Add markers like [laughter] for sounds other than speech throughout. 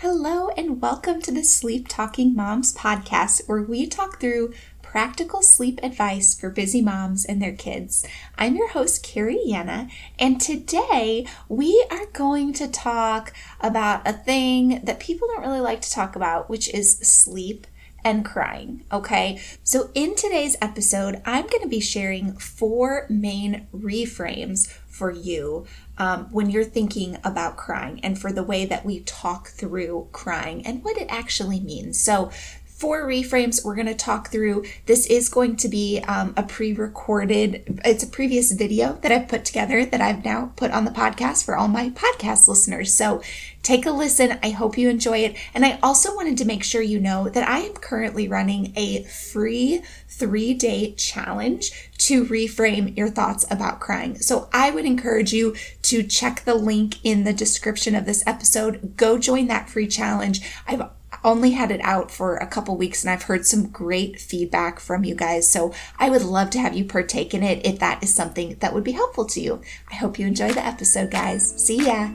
Hello, and welcome to the Sleep Talking Moms podcast, where we talk through practical sleep advice for busy moms and their kids. I'm your host, Carrie Yana, and today we are going to talk about a thing that people don't really like to talk about, which is sleep and crying. Okay, so in today's episode, I'm going to be sharing four main reframes for you um, when you're thinking about crying and for the way that we talk through crying and what it actually means. So, four reframes we're going to talk through. This is going to be um, a pre recorded, it's a previous video that I've put together that I've now put on the podcast for all my podcast listeners. So take a listen. I hope you enjoy it. And I also wanted to make sure you know that I am currently running a free three day challenge to reframe your thoughts about crying. So I would encourage you to check the link in the description of this episode. Go join that free challenge. I've only had it out for a couple weeks and I've heard some great feedback from you guys. So I would love to have you partake in it if that is something that would be helpful to you. I hope you enjoy the episode, guys. See ya.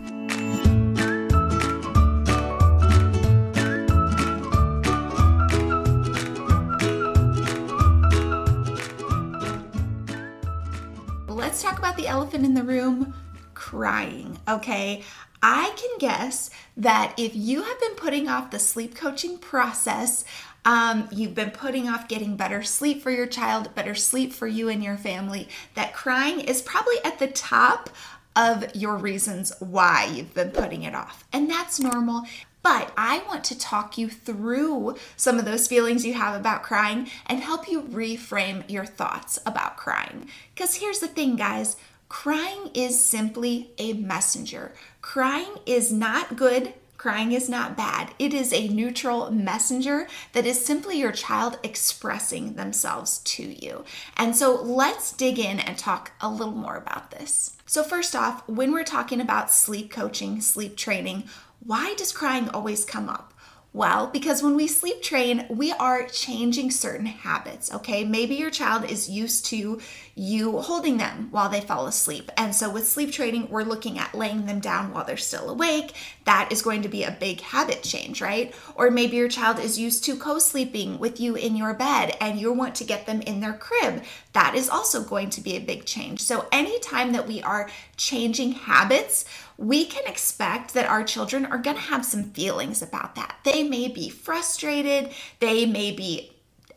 Let's talk about the elephant in the room crying, okay? I can guess that if you have been putting off the sleep coaching process, um, you've been putting off getting better sleep for your child, better sleep for you and your family, that crying is probably at the top of your reasons why you've been putting it off. And that's normal. But I want to talk you through some of those feelings you have about crying and help you reframe your thoughts about crying. Because here's the thing, guys crying is simply a messenger. Crying is not good. Crying is not bad. It is a neutral messenger that is simply your child expressing themselves to you. And so let's dig in and talk a little more about this. So, first off, when we're talking about sleep coaching, sleep training, why does crying always come up? Well, because when we sleep train, we are changing certain habits, okay? Maybe your child is used to you holding them while they fall asleep. And so with sleep training, we're looking at laying them down while they're still awake. That is going to be a big habit change, right? Or maybe your child is used to co sleeping with you in your bed and you want to get them in their crib. That is also going to be a big change. So anytime that we are changing habits, we can expect that our children are going to have some feelings about that. They may be frustrated, they may be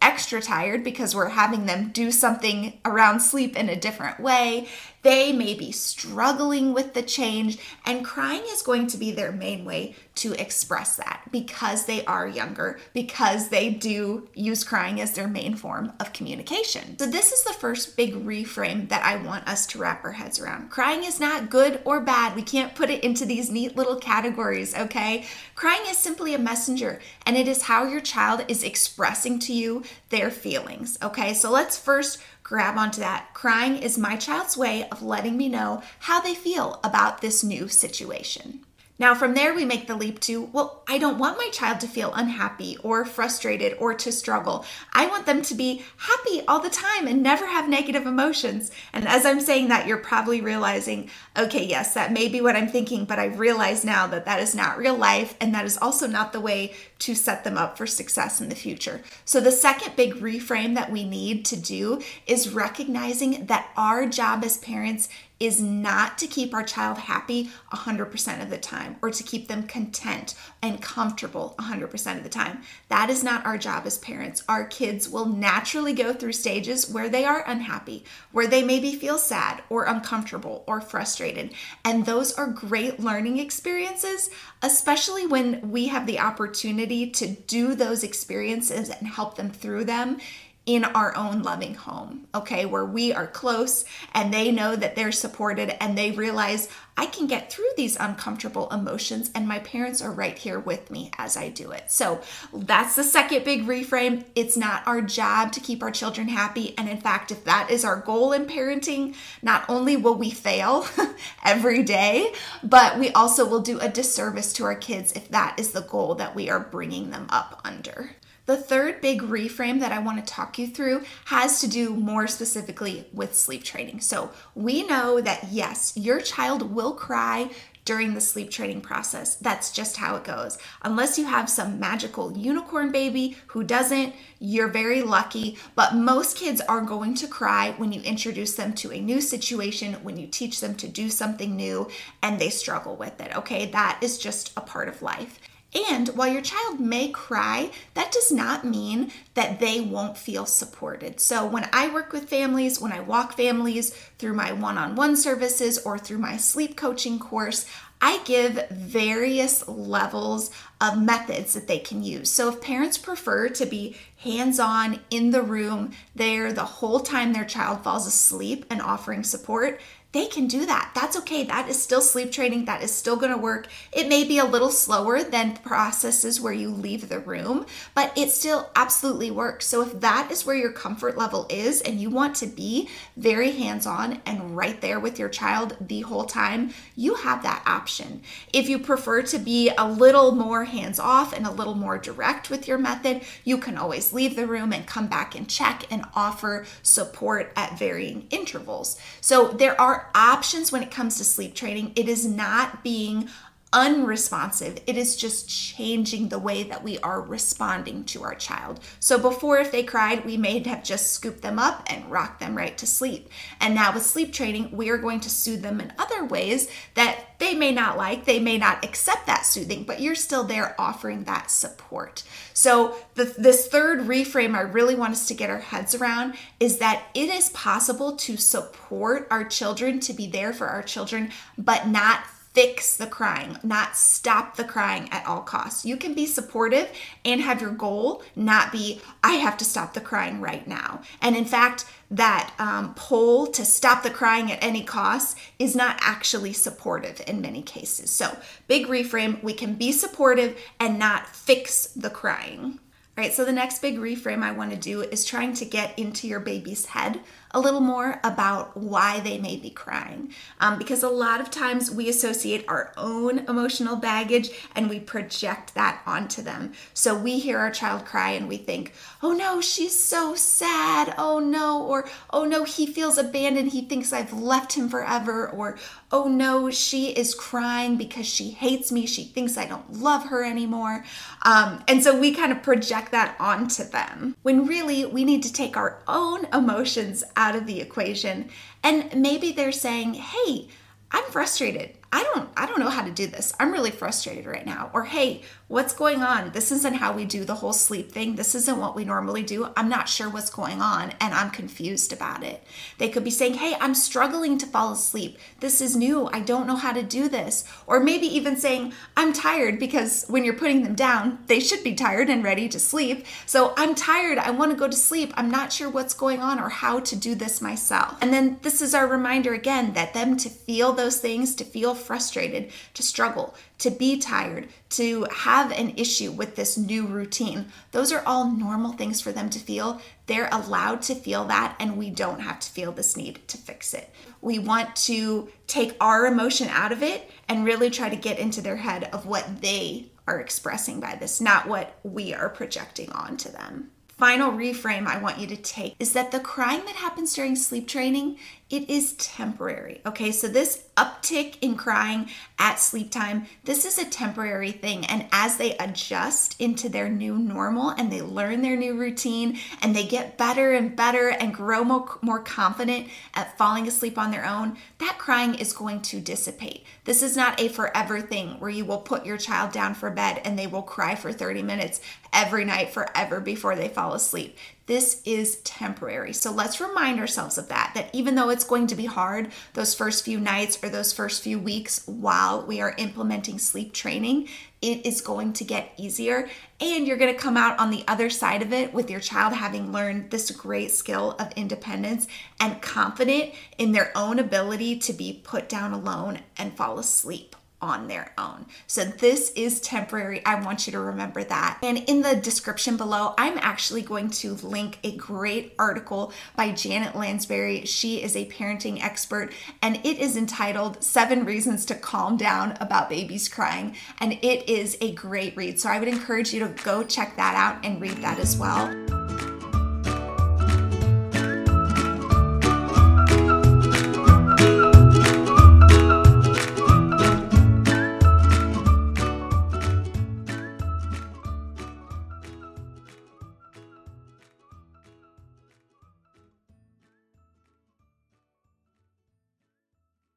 extra tired because we're having them do something around sleep in a different way. They may be struggling with the change, and crying is going to be their main way to express that because they are younger, because they do use crying as their main form of communication. So, this is the first big reframe that I want us to wrap our heads around. Crying is not good or bad. We can't put it into these neat little categories, okay? Crying is simply a messenger, and it is how your child is expressing to you their feelings, okay? So, let's first grab onto that. Crying is my child's way of letting me know how they feel about this new situation. Now, from there, we make the leap to, well, I don't want my child to feel unhappy or frustrated or to struggle. I want them to be happy all the time and never have negative emotions. And as I'm saying that, you're probably realizing, okay, yes, that may be what I'm thinking, but I realize now that that is not real life and that is also not the way to set them up for success in the future. So, the second big reframe that we need to do is recognizing that our job as parents is not to keep our child happy 100% of the time or to keep them content and comfortable 100% of the time. That is not our job as parents. Our kids will naturally go through stages where they are unhappy, where they maybe feel sad or uncomfortable or frustrated. And those are great learning experiences, especially when we have the opportunity to do those experiences and help them through them in our own loving home, okay, where we are close and they know that they're supported and they realize I can get through these uncomfortable emotions and my parents are right here with me as I do it. So that's the second big reframe. It's not our job to keep our children happy. And in fact, if that is our goal in parenting, not only will we fail [laughs] every day, but we also will do a disservice to our kids if that is the goal that we are bringing them up under. The third big reframe that I want to talk you through has to do more specifically with sleep training. So, we know that yes, your child will cry during the sleep training process. That's just how it goes. Unless you have some magical unicorn baby who doesn't, you're very lucky. But most kids are going to cry when you introduce them to a new situation, when you teach them to do something new, and they struggle with it. Okay, that is just a part of life. And while your child may cry, that does not mean that they won't feel supported. So, when I work with families, when I walk families through my one on one services or through my sleep coaching course, I give various levels of methods that they can use. So, if parents prefer to be hands on in the room there the whole time their child falls asleep and offering support, they can do that. That's okay. That is still sleep training. That is still going to work. It may be a little slower than processes where you leave the room, but it still absolutely works. So if that is where your comfort level is and you want to be very hands on and right there with your child the whole time, you have that option. If you prefer to be a little more hands off and a little more direct with your method, you can always leave the room and come back and check and offer support at varying intervals. So there are options when it comes to sleep training. It is not being unresponsive. It is just changing the way that we are responding to our child. So before, if they cried, we may have just scooped them up and rocked them right to sleep. And now with sleep training, we are going to soothe them in other ways that they may not like. They may not accept that soothing, but you're still there offering that support. So the, this third reframe I really want us to get our heads around is that it is possible to support our children, to be there for our children, but not fix the crying, not stop the crying at all costs. You can be supportive and have your goal not be, I have to stop the crying right now. And in fact, that um, pull to stop the crying at any cost is not actually supportive in many cases. So, big reframe we can be supportive and not fix the crying. All right, so the next big reframe I want to do is trying to get into your baby's head a little more about why they may be crying. Um, because a lot of times we associate our own emotional baggage and we project that onto them. So we hear our child cry and we think, oh no, she's so sad. Oh no. Or, oh no, he feels abandoned. He thinks I've left him forever. Or, oh no, she is crying because she hates me. She thinks I don't love her anymore. Um, and so we kind of project that onto them when really we need to take our own emotions out out of the equation. And maybe they're saying, hey, I'm frustrated. I don't I don't know how to do this. I'm really frustrated right now. Or hey, what's going on? This isn't how we do the whole sleep thing. This isn't what we normally do. I'm not sure what's going on and I'm confused about it. They could be saying, "Hey, I'm struggling to fall asleep. This is new. I don't know how to do this." Or maybe even saying, "I'm tired" because when you're putting them down, they should be tired and ready to sleep. So, "I'm tired. I want to go to sleep. I'm not sure what's going on or how to do this myself." And then this is our reminder again that them to feel those things, to feel frustrated, to struggle, to be tired, to have an issue with this new routine. Those are all normal things for them to feel. They're allowed to feel that, and we don't have to feel this need to fix it. We want to take our emotion out of it and really try to get into their head of what they are expressing by this, not what we are projecting onto them final reframe I want you to take is that the crying that happens during sleep training, it is temporary. Okay, so this uptick in crying at sleep time, this is a temporary thing. And as they adjust into their new normal and they learn their new routine and they get better and better and grow more, confident at falling asleep on their own, that crying is going to dissipate. This is not a forever thing where you will put your child down for bed and they will cry for 30 minutes every night forever before they fall asleep. This is temporary. So let's remind ourselves of that, that even though it's going to be hard those first few nights or those first few weeks while we are implementing sleep training, it is going to get easier. And you're going to come out on the other side of it with your child having learned this great skill of independence and confident in their own ability to be put down alone and fall asleep on their own. So this is temporary. I want you to remember that. And in the description below, I'm actually going to link a great article by Janet Lansbury. She is a parenting expert and it is entitled Seven Reasons to Calm Down About Babies Crying. And it is a great read. So I would encourage you to go check that out and read that as well.